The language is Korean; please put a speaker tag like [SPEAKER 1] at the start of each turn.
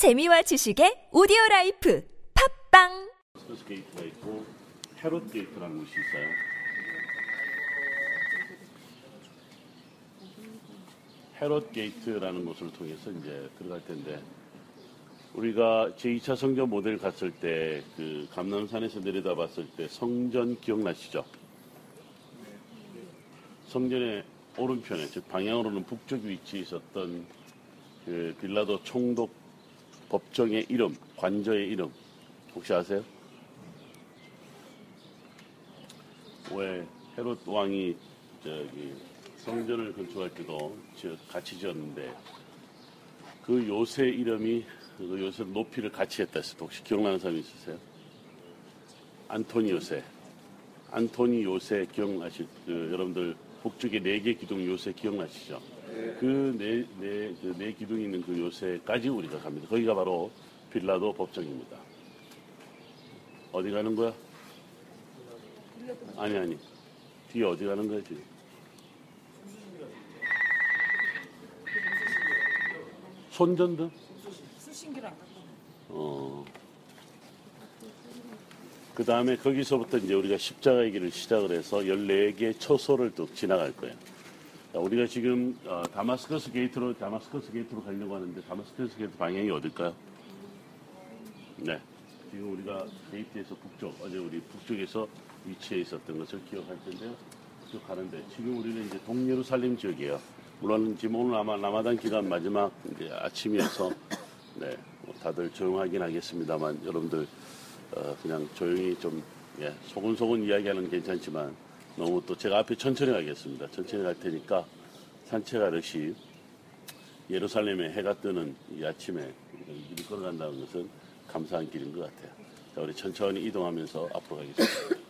[SPEAKER 1] 재미와 지식의 오디오 life 팟빵
[SPEAKER 2] 다마스커스 게이트가 있고 헤롯 게이트라는 곳이 있어요. 헤롯 게이트라는 곳을 통해서 이제 들어갈 텐데 우리가 제2차 성전 모델 갔을 때 그 감람산에서 내려다 봤을 때 성전 기억나시죠? 성전의 오른편에 즉 방향으로는 북쪽 위치에 있었던 그 빌라도 총독 법정의 이름, 관저의 이름 혹시 아세요? 왜 헤롯 왕이 저기 성전을 건축할 때도 지- 같이 지었는데 그 요새 이름이 그 요새 높이를 같이 했다 때 혹시 기억나는 사람 있으세요? 안토니 요새. 안토니 요새 기억나실 그 여러분들 북쪽에 네개 기둥 요새 기억나시죠? 그네네그 네 기둥이 있는 그 요새까지 우리가 갑니다. 거기가 바로 빌라도 법정입니다. 어디 가는 거야? 아니 아니 뒤에 어디 가는 거야 지금? 손전등?
[SPEAKER 3] 수신기랑
[SPEAKER 2] 어. 그 다음에 거기서부터 이제 우리가 십자가의 길을 시작을 해서 14개 초소를 또 지나갈 거예요. 자, 우리가 지금 어, 다마스커스 게이트로 다마스커스 게이트로 가려고 하는데 다마스커스 게이트 방향이 어딜까요? 네. 지금 우리가 게이트에서 북쪽 어제 우리 북쪽에서 위치해 있었던 것을 기억할 텐데요. 쭉 가는데 지금 우리는 이제 동예루살렘 지역이에요. 물론 지금 오늘 아마 라마단 기간 마지막 이제 아침이어서 네, 뭐 다들 조용하긴 하겠습니다만 여러분들 어, 그냥 조용히 좀 예, 소근소근 이야기하는 건 괜찮지만 너무 또 제가 앞에 천천히 가겠습니다. 천천히 갈 테니까 산책하듯이 예루살렘에 해가 뜨는 이 아침에 미리 걸어간다는 것은 감사한 길인 것 같아요. 자, 우리 천천히 이동하면서 앞으로 가겠습니다.